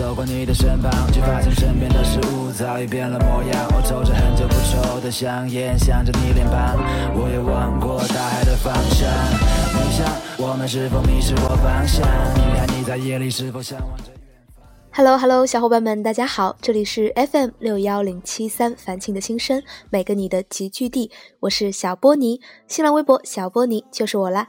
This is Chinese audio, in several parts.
走过你的身旁，却发现身边的事物早已变了模样。我抽着很久不抽的香烟，想着你脸庞。我也望过大海的方向。你想，我们是否迷失过方向？你看你在夜里是否向往着？Hello Hello，小伙伴们，大家好，这里是 FM 六幺零七三凡庆的心声，每个你的集聚地，我是小波尼，新浪微博小波尼就是我啦。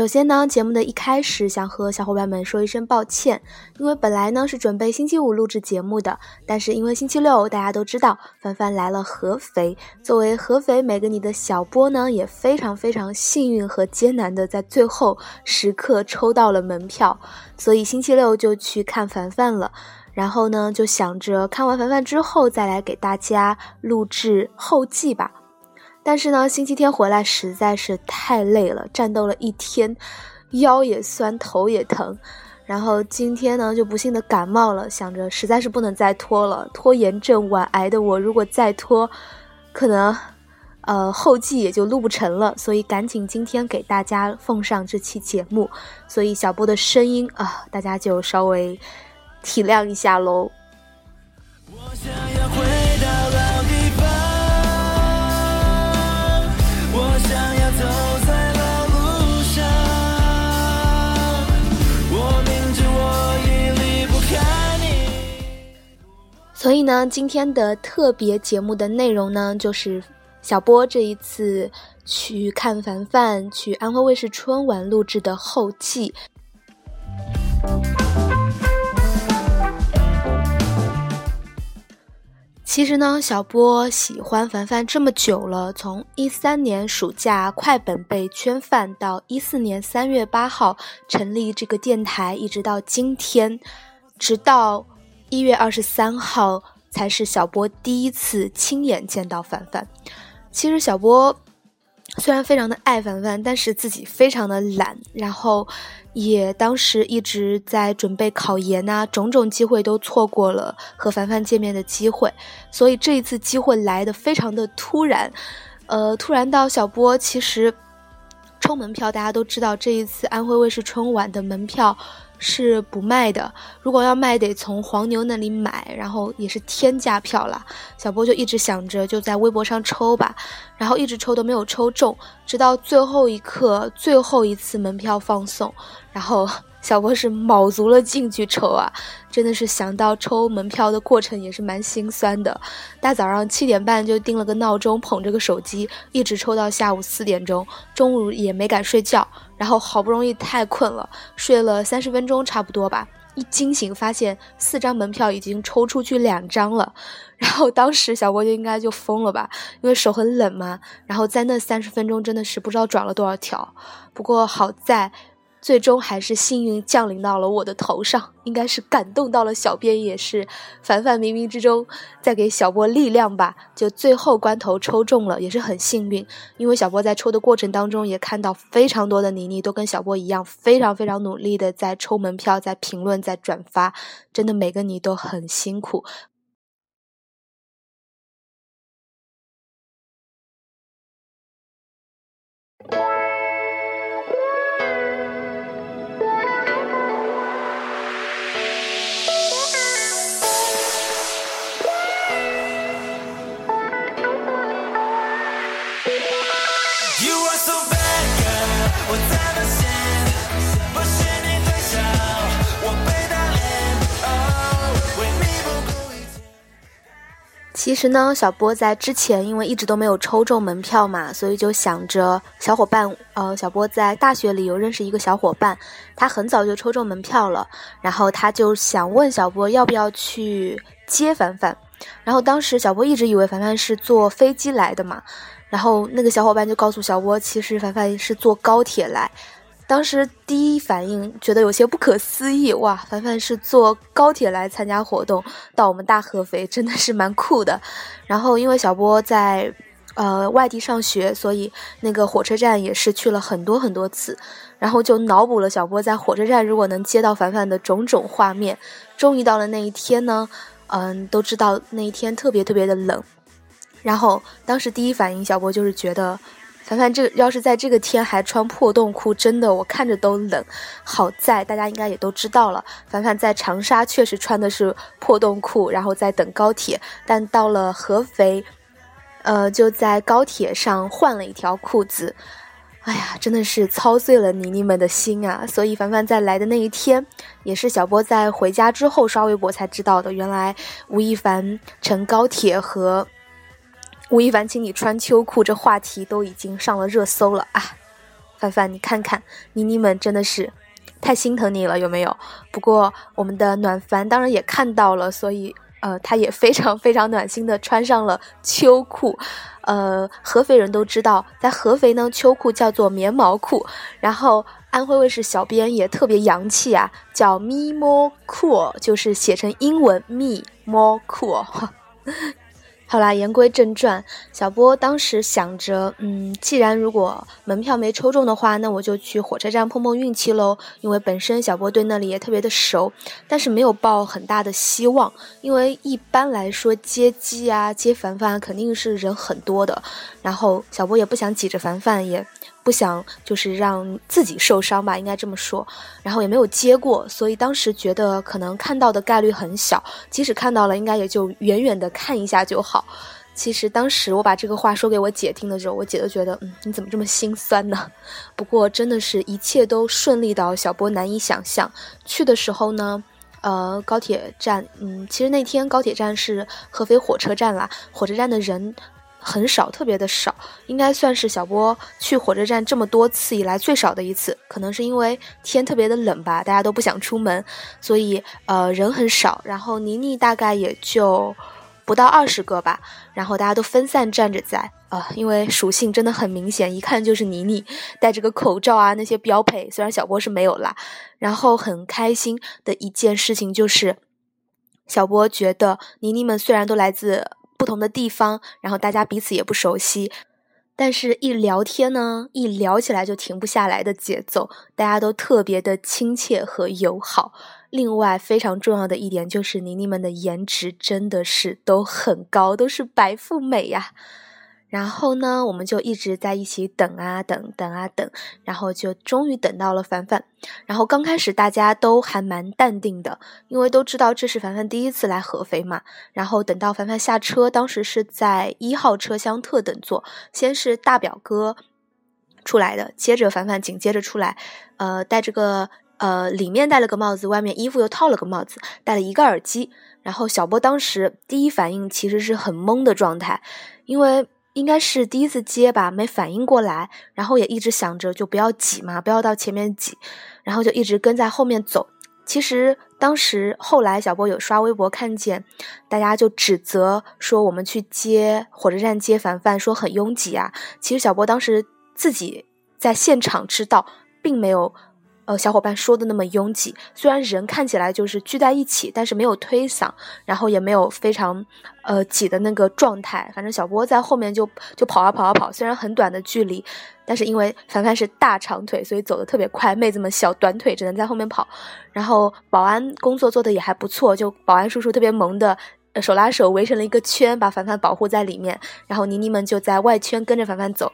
首先呢，节目的一开始想和小伙伴们说一声抱歉，因为本来呢是准备星期五录制节目的，但是因为星期六大家都知道凡凡来了合肥，作为合肥每个你的小波呢也非常非常幸运和艰难的在最后时刻抽到了门票，所以星期六就去看凡凡了，然后呢就想着看完凡凡之后再来给大家录制后记吧。但是呢，星期天回来实在是太累了，战斗了一天，腰也酸，头也疼。然后今天呢，就不幸的感冒了，想着实在是不能再拖了，拖延症晚癌的我，如果再拖，可能，呃，后继也就录不成了。所以赶紧今天给大家奉上这期节目。所以小波的声音啊，大家就稍微体谅一下喽。我想要回到所以呢，今天的特别节目的内容呢，就是小波这一次去看凡凡，去安徽卫视春晚录制的后记。其实呢，小波喜欢凡凡这么久了，从一三年暑假快本被圈饭，到一四年三月八号成立这个电台，一直到今天，直到。一月二十三号才是小波第一次亲眼见到凡凡。其实小波虽然非常的爱凡凡，但是自己非常的懒，然后也当时一直在准备考研啊，种种机会都错过了和凡凡见面的机会。所以这一次机会来的非常的突然，呃，突然到小波其实抽门票，大家都知道这一次安徽卫视春晚的门票。是不卖的，如果要卖，得从黄牛那里买，然后也是天价票了。小波就一直想着就在微博上抽吧，然后一直抽都没有抽中，直到最后一刻，最后一次门票放送，然后。小波是卯足了劲去抽啊，真的是想到抽门票的过程也是蛮心酸的。大早上七点半就定了个闹钟，捧着个手机一直抽到下午四点钟，中午也没敢睡觉，然后好不容易太困了，睡了三十分钟差不多吧，一惊醒发现四张门票已经抽出去两张了，然后当时小郭就应该就疯了吧，因为手很冷嘛，然后在那三十分钟真的是不知道转了多少条，不过好在。最终还是幸运降临到了我的头上，应该是感动到了小编，也是凡凡冥冥之中在给小波力量吧。就最后关头抽中了，也是很幸运。因为小波在抽的过程当中，也看到非常多的妮妮都跟小波一样，非常非常努力的在抽门票、在评论、在转发，真的每个你都很辛苦。其实呢，小波在之前因为一直都没有抽中门票嘛，所以就想着小伙伴，呃，小波在大学里有认识一个小伙伴，他很早就抽中门票了，然后他就想问小波要不要去接凡凡，然后当时小波一直以为凡凡是坐飞机来的嘛，然后那个小伙伴就告诉小波，其实凡凡是坐高铁来。当时第一反应觉得有些不可思议，哇！凡凡是坐高铁来参加活动，到我们大合肥，真的是蛮酷的。然后因为小波在呃外地上学，所以那个火车站也是去了很多很多次，然后就脑补了小波在火车站如果能接到凡凡的种种画面。终于到了那一天呢，嗯，都知道那一天特别特别的冷。然后当时第一反应，小波就是觉得。凡凡，这要是在这个天还穿破洞裤，真的我看着都冷。好在大家应该也都知道了，凡凡在长沙确实穿的是破洞裤，然后在等高铁。但到了合肥，呃，就在高铁上换了一条裤子。哎呀，真的是操碎了妮妮们的心啊！所以凡凡在来的那一天，也是小波在回家之后刷微博才知道的。原来吴亦凡乘高铁和。吴亦凡，请你穿秋裤，这话题都已经上了热搜了啊！凡凡，你看看，妮妮们真的是太心疼你了，有没有？不过我们的暖凡当然也看到了，所以呃，他也非常非常暖心的穿上了秋裤。呃，合肥人都知道，在合肥呢，秋裤叫做棉毛裤。然后安徽卫视小编也特别洋气啊，叫 me more cool，就是写成英文 me more cool。好啦，言归正传，小波当时想着，嗯，既然如果门票没抽中的话，那我就去火车站碰碰运气喽。因为本身小波对那里也特别的熟，但是没有抱很大的希望，因为一般来说接机啊、接凡凡肯定是人很多的，然后小波也不想挤着凡凡也。不想就是让自己受伤吧，应该这么说。然后也没有接过，所以当时觉得可能看到的概率很小，即使看到了，应该也就远远的看一下就好。其实当时我把这个话说给我姐听的时候，我姐都觉得，嗯，你怎么这么心酸呢？不过真的是一切都顺利到小波难以想象。去的时候呢，呃，高铁站，嗯，其实那天高铁站是合肥火车站啦，火车站的人。很少，特别的少，应该算是小波去火车站这么多次以来最少的一次。可能是因为天特别的冷吧，大家都不想出门，所以呃人很少。然后妮妮大概也就不到二十个吧，然后大家都分散站着在呃，因为属性真的很明显，一看就是妮妮戴着个口罩啊，那些标配，虽然小波是没有啦。然后很开心的一件事情就是，小波觉得妮妮们虽然都来自。不同的地方，然后大家彼此也不熟悉，但是一聊天呢，一聊起来就停不下来的节奏，大家都特别的亲切和友好。另外非常重要的一点就是妮妮们的颜值真的是都很高，都是白富美呀。然后呢，我们就一直在一起等啊等，等啊等，然后就终于等到了凡凡。然后刚开始大家都还蛮淡定的，因为都知道这是凡凡第一次来合肥嘛。然后等到凡凡下车，当时是在一号车厢特等座，先是大表哥出来的，接着凡凡紧接着出来，呃，戴着个呃里面戴了个帽子，外面衣服又套了个帽子，戴了一个耳机。然后小波当时第一反应其实是很懵的状态，因为。应该是第一次接吧，没反应过来，然后也一直想着就不要挤嘛，不要到前面挤，然后就一直跟在后面走。其实当时后来小波有刷微博看见，大家就指责说我们去接火车站接凡凡说很拥挤啊。其实小波当时自己在现场知道，并没有。呃，小伙伴说的那么拥挤，虽然人看起来就是聚在一起，但是没有推搡，然后也没有非常呃挤的那个状态。反正小波在后面就就跑啊跑啊跑，虽然很短的距离，但是因为凡凡是大长腿，所以走的特别快。妹子们小短腿只能在后面跑。然后保安工作做的也还不错，就保安叔叔特别萌的手拉手围成了一个圈，把凡凡保护在里面。然后妮妮们就在外圈跟着凡凡走。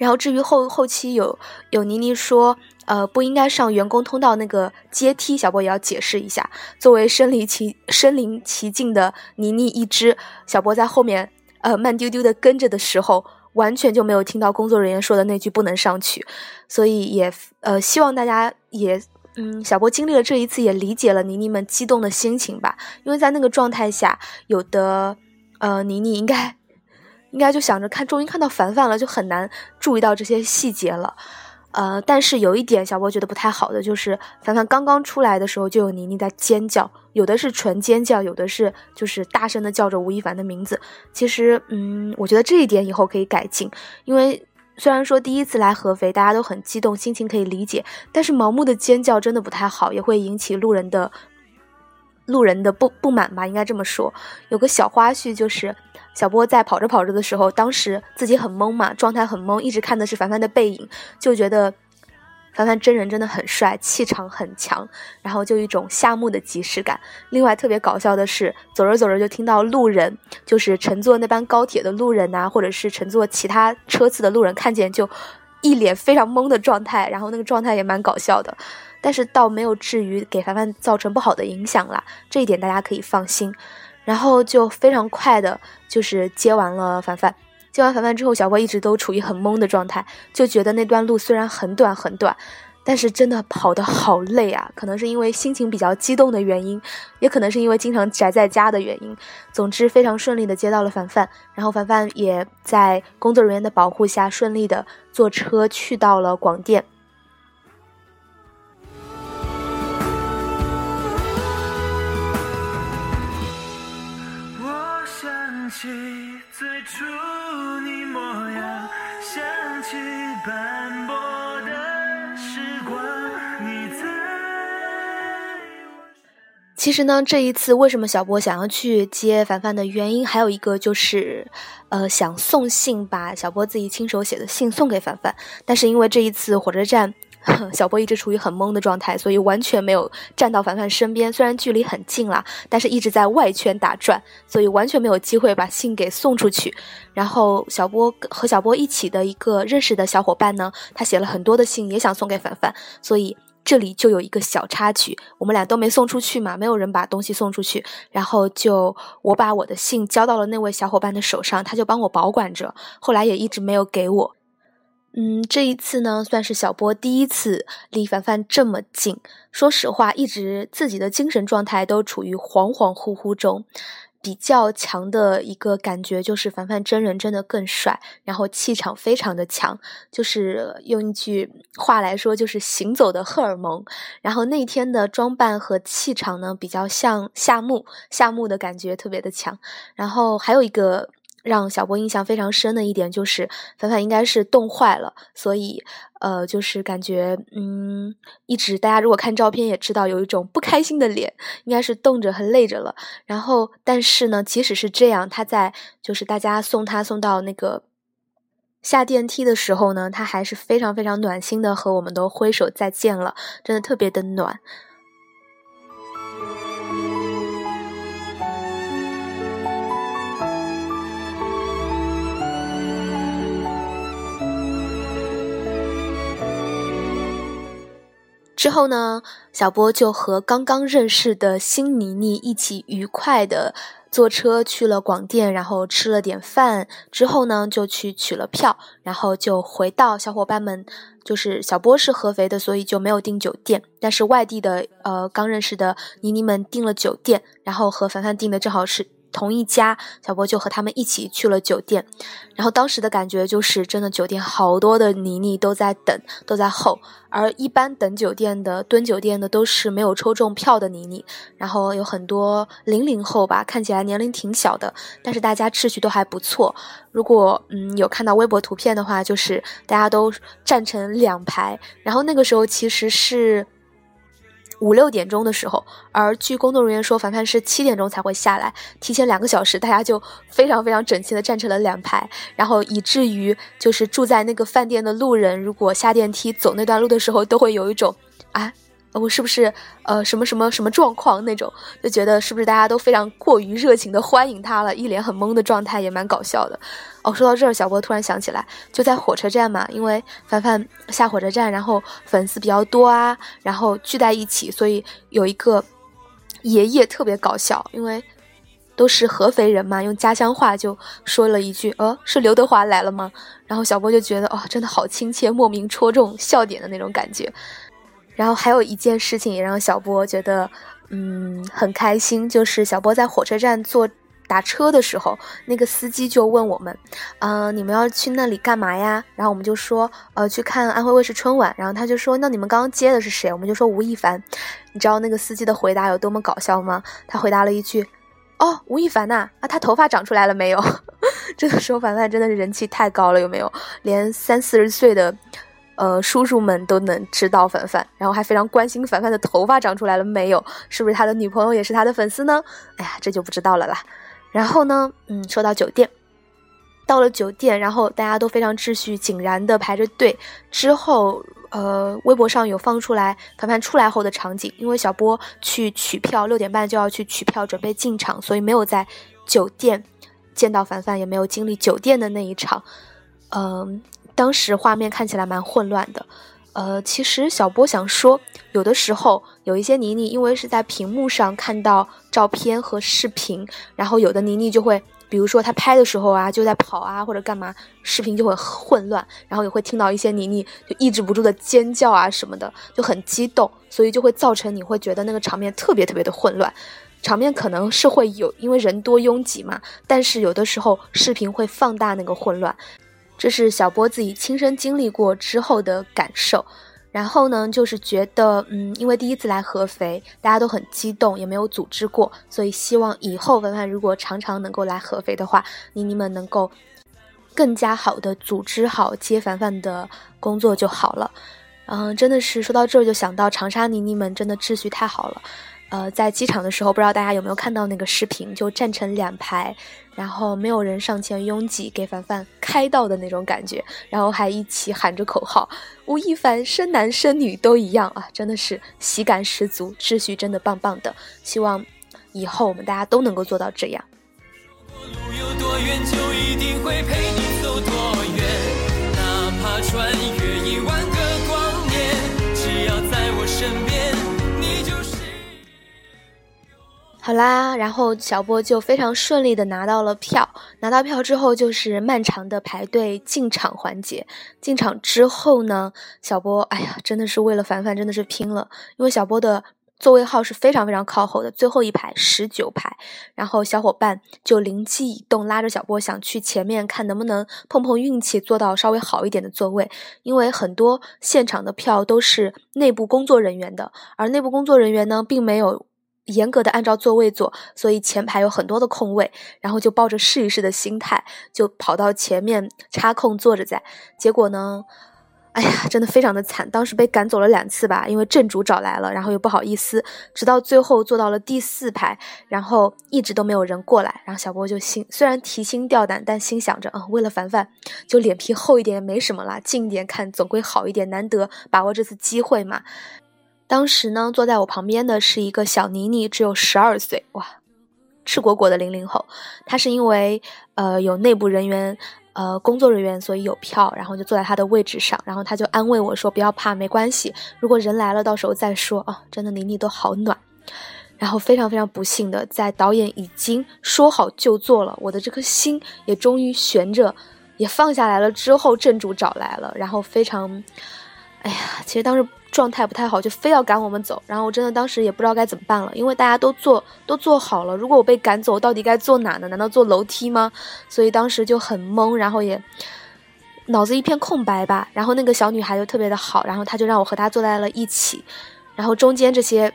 然后至于后后期有有妮妮说。呃，不应该上员工通道那个阶梯，小波也要解释一下。作为身临其身临其境的妮妮一只，小波在后面呃慢丢丢的跟着的时候，完全就没有听到工作人员说的那句不能上去，所以也呃希望大家也嗯，小波经历了这一次，也理解了妮妮们激动的心情吧。因为在那个状态下，有的呃妮妮应该应该就想着看，终于看到凡凡了，就很难注意到这些细节了。呃，但是有一点小波觉得不太好的，就是凡凡刚刚出来的时候就有妮妮在尖叫，有的是纯尖叫，有的是就是大声的叫着吴亦凡的名字。其实，嗯，我觉得这一点以后可以改进，因为虽然说第一次来合肥大家都很激动，心情可以理解，但是盲目的尖叫真的不太好，也会引起路人的路人的不不满吧，应该这么说。有个小花絮就是。小波在跑着跑着的时候，当时自己很懵嘛，状态很懵，一直看的是凡凡的背影，就觉得凡凡真人真的很帅，气场很强，然后就一种夏目的即视感。另外特别搞笑的是，走着走着就听到路人，就是乘坐那班高铁的路人呐，或者是乘坐其他车次的路人，看见就一脸非常懵的状态，然后那个状态也蛮搞笑的。但是倒没有至于给凡凡造成不好的影响啦，这一点大家可以放心。然后就非常快的，就是接完了凡凡。接完凡凡之后，小波一直都处于很懵的状态，就觉得那段路虽然很短很短，但是真的跑得好累啊！可能是因为心情比较激动的原因，也可能是因为经常宅在家的原因。总之，非常顺利的接到了凡凡，然后凡凡也在工作人员的保护下，顺利的坐车去到了广电。其实呢，这一次为什么小波想要去接凡凡的原因，还有一个就是，呃，想送信，把小波自己亲手写的信送给凡凡。但是因为这一次火车站。小波一直处于很懵的状态，所以完全没有站到凡凡身边。虽然距离很近啦，但是一直在外圈打转，所以完全没有机会把信给送出去。然后小波和小波一起的一个认识的小伙伴呢，他写了很多的信，也想送给凡凡。所以这里就有一个小插曲，我们俩都没送出去嘛，没有人把东西送出去。然后就我把我的信交到了那位小伙伴的手上，他就帮我保管着，后来也一直没有给我。嗯，这一次呢，算是小波第一次离凡凡这么近。说实话，一直自己的精神状态都处于恍恍惚惚中。比较强的一个感觉就是，凡凡真人真的更帅，然后气场非常的强，就是用一句话来说，就是行走的荷尔蒙。然后那天的装扮和气场呢，比较像夏目，夏目的感觉特别的强。然后还有一个。让小波印象非常深的一点就是，凡凡应该是冻坏了，所以，呃，就是感觉，嗯，一直大家如果看照片也知道，有一种不开心的脸，应该是冻着和累着了。然后，但是呢，即使是这样，他在就是大家送他送到那个下电梯的时候呢，他还是非常非常暖心的和我们都挥手再见了，真的特别的暖。之后呢，小波就和刚刚认识的新妮妮一起愉快的坐车去了广电，然后吃了点饭。之后呢，就去取了票，然后就回到小伙伴们，就是小波是合肥的，所以就没有订酒店。但是外地的，呃，刚认识的妮妮们订了酒店，然后和凡凡订的正好是。同一家，小波就和他们一起去了酒店，然后当时的感觉就是，真的酒店好多的妮妮都在等，都在候，而一般等酒店的、蹲酒店的都是没有抽中票的妮妮，然后有很多零零后吧，看起来年龄挺小的，但是大家秩序都还不错。如果嗯有看到微博图片的话，就是大家都站成两排，然后那个时候其实是。五六点钟的时候，而据工作人员说，凡凡是七点钟才会下来，提前两个小时，大家就非常非常整齐的站成了两排，然后以至于就是住在那个饭店的路人，如果下电梯走那段路的时候，都会有一种啊。我是不是呃什么什么什么状况那种，就觉得是不是大家都非常过于热情的欢迎他了，一脸很懵的状态也蛮搞笑的。哦，说到这儿，小波突然想起来，就在火车站嘛，因为凡凡下火车站，然后粉丝比较多啊，然后聚在一起，所以有一个爷爷特别搞笑，因为都是合肥人嘛，用家乡话就说了一句：“呃，是刘德华来了吗？”然后小波就觉得哦，真的好亲切，莫名戳中笑点的那种感觉。然后还有一件事情也让小波觉得，嗯，很开心，就是小波在火车站坐打车的时候，那个司机就问我们，嗯，你们要去那里干嘛呀？然后我们就说，呃，去看安徽卫视春晚。然后他就说，那你们刚刚接的是谁？我们就说吴亦凡。你知道那个司机的回答有多么搞笑吗？他回答了一句，哦，吴亦凡呐，啊，他头发长出来了没有？这个时候凡凡真的是人气太高了，有没有？连三四十岁的。呃，叔叔们都能知道凡凡，然后还非常关心凡凡的头发长出来了没有，是不是他的女朋友也是他的粉丝呢？哎呀，这就不知道了啦。然后呢，嗯，说到酒店，到了酒店，然后大家都非常秩序井然的排着队。之后，呃，微博上有放出来凡凡出来后的场景，因为小波去取票，六点半就要去取票准备进场，所以没有在酒店见到凡凡，也没有经历酒店的那一场。嗯，当时画面看起来蛮混乱的。呃，其实小波想说，有的时候有一些妮妮，因为是在屏幕上看到照片和视频，然后有的妮妮就会，比如说她拍的时候啊，就在跑啊或者干嘛，视频就会混乱，然后也会听到一些妮妮就抑制不住的尖叫啊什么的，就很激动，所以就会造成你会觉得那个场面特别特别的混乱，场面可能是会有，因为人多拥挤嘛，但是有的时候视频会放大那个混乱。这是小波自己亲身经历过之后的感受，然后呢，就是觉得，嗯，因为第一次来合肥，大家都很激动，也没有组织过，所以希望以后凡凡如果常常能够来合肥的话，妮妮们能够更加好的组织好接凡凡的工作就好了。嗯，真的是说到这儿就想到长沙妮妮们真的秩序太好了。呃，在机场的时候，不知道大家有没有看到那个视频，就站成两排，然后没有人上前拥挤给凡凡开道的那种感觉，然后还一起喊着口号，吴亦凡生男生女都一样啊，真的是喜感十足，秩序真的棒棒的。希望以后我们大家都能够做到这样。哪怕穿越一万个光年，只要在我身边。好啦，然后小波就非常顺利的拿到了票。拿到票之后，就是漫长的排队进场环节。进场之后呢，小波，哎呀，真的是为了凡凡，真的是拼了。因为小波的座位号是非常非常靠后的，最后一排十九排。然后小伙伴就灵机一动，拉着小波想去前面看能不能碰碰运气，坐到稍微好一点的座位。因为很多现场的票都是内部工作人员的，而内部工作人员呢，并没有。严格的按照座位坐，所以前排有很多的空位，然后就抱着试一试的心态，就跑到前面插空坐着在。结果呢，哎呀，真的非常的惨，当时被赶走了两次吧，因为正主找来了，然后又不好意思，直到最后坐到了第四排，然后一直都没有人过来，然后小波就心虽然提心吊胆，但心想着，嗯，为了凡凡，就脸皮厚一点也没什么啦，近一点看总归好一点，难得把握这次机会嘛。当时呢，坐在我旁边的是一个小妮妮，只有十二岁，哇，赤果果的零零后。她是因为呃有内部人员，呃工作人员，所以有票，然后就坐在她的位置上。然后她就安慰我说：“不要怕，没关系，如果人来了，到时候再说啊。”真的，妮妮都好暖。然后非常非常不幸的，在导演已经说好就坐了，我的这颗心也终于悬着，也放下来了。之后正主找来了，然后非常，哎呀，其实当时。状态不太好，就非要赶我们走，然后我真的当时也不知道该怎么办了，因为大家都坐都坐好了，如果我被赶走，到底该坐哪呢？难道坐楼梯吗？所以当时就很懵，然后也脑子一片空白吧。然后那个小女孩就特别的好，然后她就让我和她坐在了一起，然后中间这些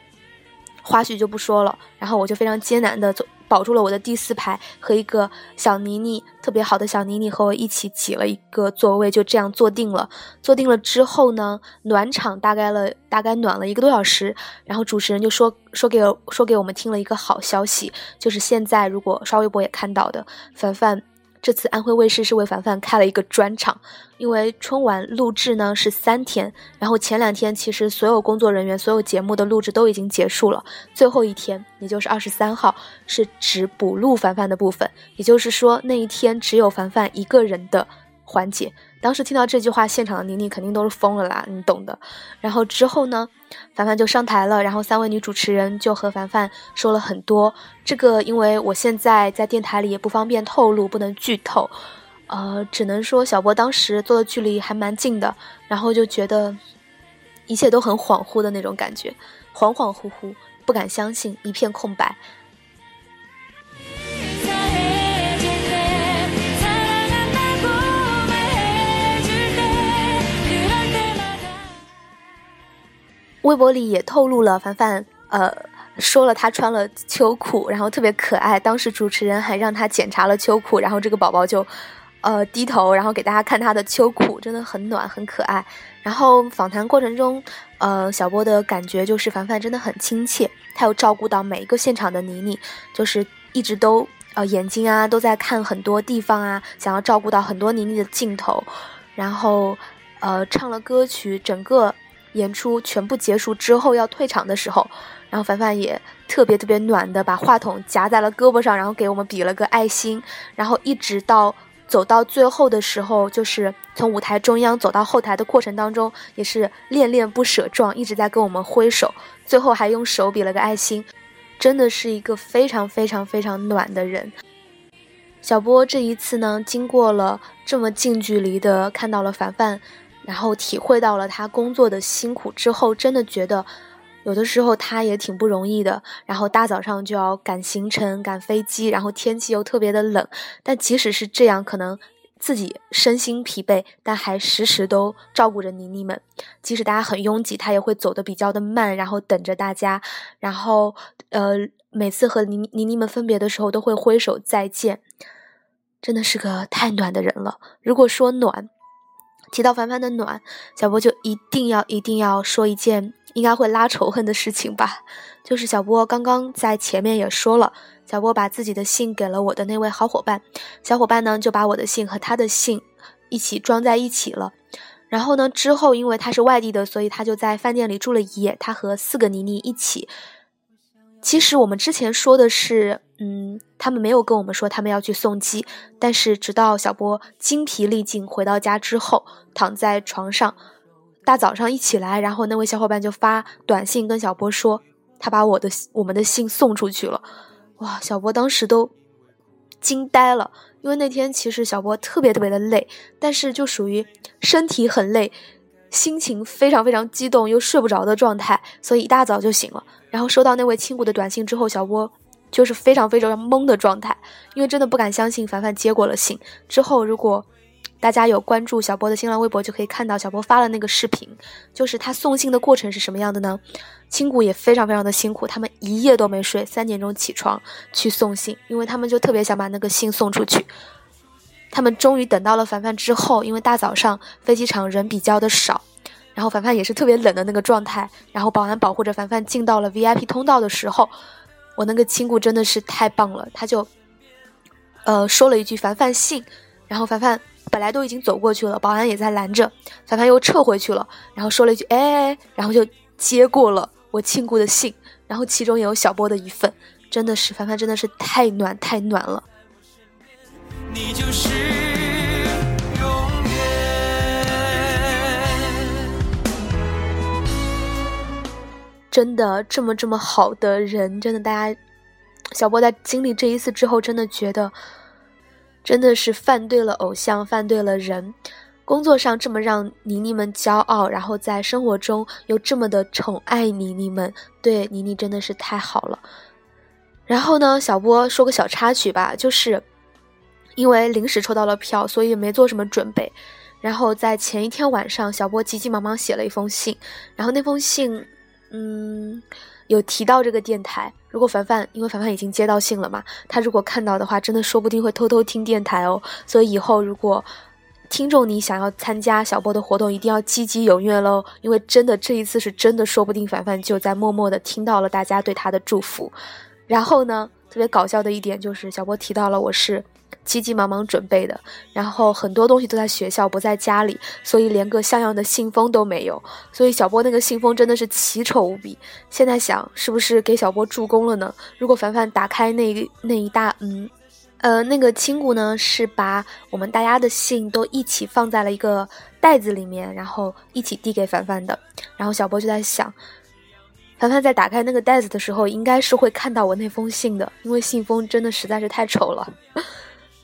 花絮就不说了，然后我就非常艰难的走。保住了我的第四排和一个小妮妮，特别好的小妮妮和我一起挤了一个座位，就这样坐定了。坐定了之后呢，暖场大概了大概暖了一个多小时，然后主持人就说说给说给我们听了一个好消息，就是现在如果刷微博也看到的，凡凡。这次安徽卫视是为凡凡开了一个专场，因为春晚录制呢是三天，然后前两天其实所有工作人员、所有节目的录制都已经结束了，最后一天也就是二十三号是只补录凡凡的部分，也就是说那一天只有凡凡一个人的缓解。当时听到这句话，现场的妮妮肯定都是疯了啦，你懂的。然后之后呢，凡凡就上台了，然后三位女主持人就和凡凡说了很多。这个因为我现在在电台里也不方便透露，不能剧透，呃，只能说小波当时坐的距离还蛮近的，然后就觉得一切都很恍惚的那种感觉，恍恍惚惚，不敢相信，一片空白。微博里也透露了凡凡，呃，说了他穿了秋裤，然后特别可爱。当时主持人还让他检查了秋裤，然后这个宝宝就，呃，低头，然后给大家看他的秋裤，真的很暖，很可爱。然后访谈过程中，呃，小波的感觉就是凡凡真的很亲切，他有照顾到每一个现场的妮妮，就是一直都呃眼睛啊都在看很多地方啊，想要照顾到很多妮妮的镜头，然后呃唱了歌曲，整个演出全部结束之后要退场的时候，然后凡凡也特别特别暖的把话筒夹在了胳膊上，然后给我们比了个爱心，然后一直到。走到最后的时候，就是从舞台中央走到后台的过程当中，也是恋恋不舍状，一直在跟我们挥手，最后还用手比了个爱心，真的是一个非常非常非常暖的人。小波这一次呢，经过了这么近距离的看到了凡凡，然后体会到了他工作的辛苦之后，真的觉得。有的时候他也挺不容易的，然后大早上就要赶行程、赶飞机，然后天气又特别的冷。但即使是这样，可能自己身心疲惫，但还时时都照顾着妮妮们。即使大家很拥挤，他也会走得比较的慢，然后等着大家。然后，呃，每次和妮妮妮们分别的时候，都会挥手再见。真的是个太暖的人了。如果说暖，提到凡凡的暖，小波就一定要一定要说一件。应该会拉仇恨的事情吧，就是小波刚刚在前面也说了，小波把自己的信给了我的那位好伙伴，小伙伴呢就把我的信和他的信一起装在一起了，然后呢之后因为他是外地的，所以他就在饭店里住了一夜，他和四个妮妮一起。其实我们之前说的是，嗯，他们没有跟我们说他们要去送机，但是直到小波精疲力尽回到家之后，躺在床上。大早上一起来，然后那位小伙伴就发短信跟小波说，他把我的我们的信送出去了。哇，小波当时都惊呆了，因为那天其实小波特别特别的累，但是就属于身体很累，心情非常非常激动又睡不着的状态，所以一大早就醒了。然后收到那位亲骨的短信之后，小波就是非常非常懵的状态，因为真的不敢相信凡凡接过了信之后，如果。大家有关注小波的新浪微博，就可以看到小波发了那个视频，就是他送信的过程是什么样的呢？亲谷也非常非常的辛苦，他们一夜都没睡，三点钟起床去送信，因为他们就特别想把那个信送出去。他们终于等到了凡凡之后，因为大早上飞机场人比较的少，然后凡凡也是特别冷的那个状态，然后保安保护着凡凡进到了 VIP 通道的时候，我那个亲谷真的是太棒了，他就呃说了一句凡凡信，然后凡凡。本来都已经走过去了，保安也在拦着，凡凡又撤回去了，然后说了一句“哎”，然后就接过了我亲姑的信，然后其中也有小波的一份，真的是凡凡真的是太暖太暖了。你就是真的这么这么好的人，真的大家，小波在经历这一次之后，真的觉得。真的是犯对了偶像，犯对了人。工作上这么让妮妮们骄傲，然后在生活中又这么的宠爱妮妮们，对妮妮真的是太好了。然后呢，小波说个小插曲吧，就是因为临时抽到了票，所以没做什么准备。然后在前一天晚上，小波急急忙忙写了一封信，然后那封信，嗯。有提到这个电台，如果凡凡，因为凡凡已经接到信了嘛，他如果看到的话，真的说不定会偷偷听电台哦。所以以后如果听众你想要参加小波的活动，一定要积极踊跃喽，因为真的这一次是真的，说不定凡凡就在默默的听到了大家对他的祝福。然后呢，特别搞笑的一点就是小波提到了我是。急急忙忙准备的，然后很多东西都在学校，不在家里，所以连个像样的信封都没有。所以小波那个信封真的是奇丑无比。现在想，是不是给小波助攻了呢？如果凡凡打开那那一大，嗯，呃，那个亲姑呢，是把我们大家的信都一起放在了一个袋子里面，然后一起递给凡凡的。然后小波就在想，凡凡在打开那个袋子的时候，应该是会看到我那封信的，因为信封真的实在是太丑了。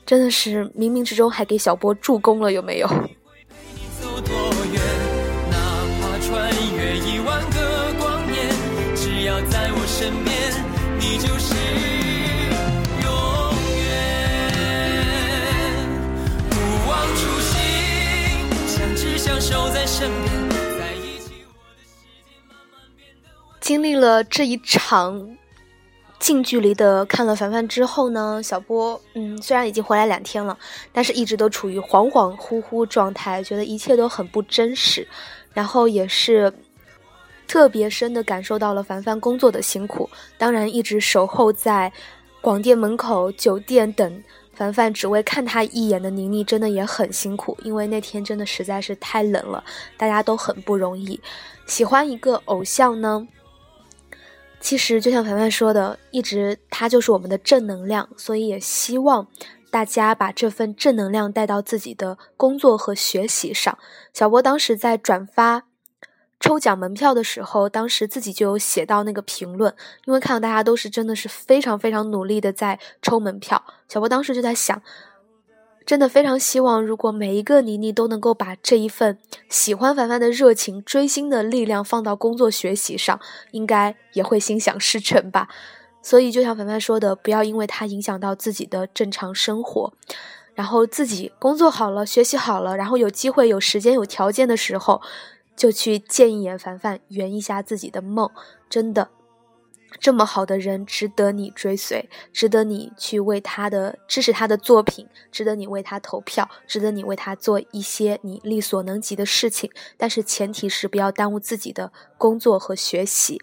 真的是冥冥之中还给小波助攻了，有没有？经历了这一场。近距离的看了凡凡之后呢，小波，嗯，虽然已经回来两天了，但是一直都处于恍恍惚惚状态，觉得一切都很不真实，然后也是特别深的感受到了凡凡工作的辛苦，当然一直守候在广电门口、酒店等，凡凡只为看他一眼的宁妮真的也很辛苦，因为那天真的实在是太冷了，大家都很不容易。喜欢一个偶像呢，其实就像凡凡说的，一直他就是我们的正能量，所以也希望大家把这份正能量带到自己的工作和学习上。小波当时在转发。抽奖门票的时候，当时自己就有写到那个评论，因为看到大家都是真的是非常非常努力的在抽门票，小波当时就在想，真的非常希望，如果每一个妮妮都能够把这一份喜欢凡凡的热情、追星的力量放到工作学习上，应该也会心想事成吧。所以就像凡凡说的，不要因为他影响到自己的正常生活，然后自己工作好了、学习好了，然后有机会、有时间、有条件的时候。就去见一眼凡凡，圆一下自己的梦。真的，这么好的人值得你追随，值得你去为他的支持他的作品，值得你为他投票，值得你为他做一些你力所能及的事情。但是前提是不要耽误自己的工作和学习。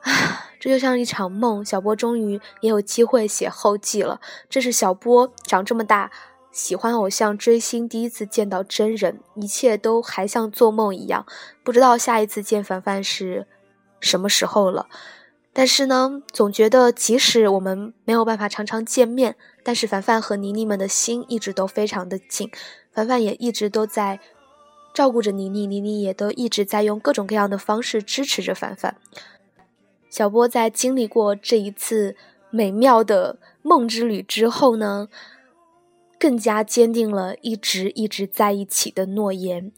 啊，这就像一场梦。小波终于也有机会写后记了。这是小波长这么大。喜欢偶像追星，第一次见到真人，一切都还像做梦一样。不知道下一次见凡凡是什么时候了。但是呢，总觉得即使我们没有办法常常见面，但是凡凡和妮妮们的心一直都非常的近。凡凡也一直都在照顾着妮妮，妮妮也都一直在用各种各样的方式支持着凡凡。小波在经历过这一次美妙的梦之旅之后呢？更加坚定了一直一直在一起的诺言。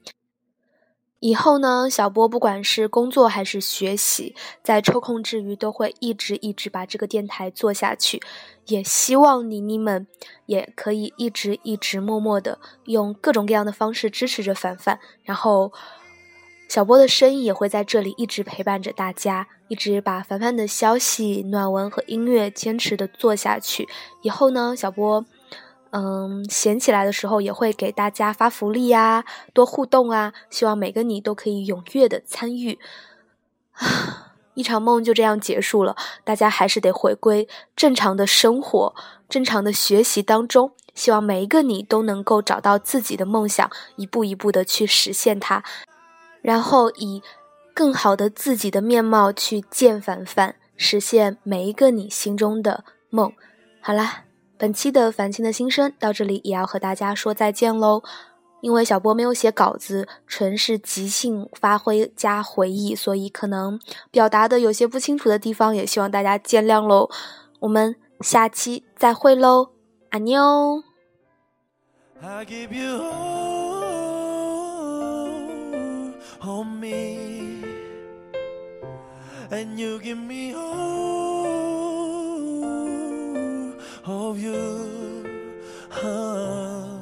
以后呢，小波不管是工作还是学习，在抽空之余都会一直一直把这个电台做下去。也希望妮妮们也可以一直一直默默的用各种各样的方式支持着凡凡。然后，小波的声音也会在这里一直陪伴着大家，一直把凡凡的消息、暖文和音乐坚持的做下去。以后呢，小波。嗯，闲起来的时候也会给大家发福利呀，多互动啊！希望每个你都可以踊跃的参与。一场梦就这样结束了，大家还是得回归正常的生活、正常的学习当中。希望每一个你都能够找到自己的梦想，一步一步的去实现它，然后以更好的自己的面貌去见凡凡，实现每一个你心中的梦。好啦。本期的凡青的心声到这里也要和大家说再见喽，因为小波没有写稿子，纯是即兴发挥加回忆，所以可能表达的有些不清楚的地方，也希望大家见谅喽。我们下期再会喽，阿妞。of you. Ah.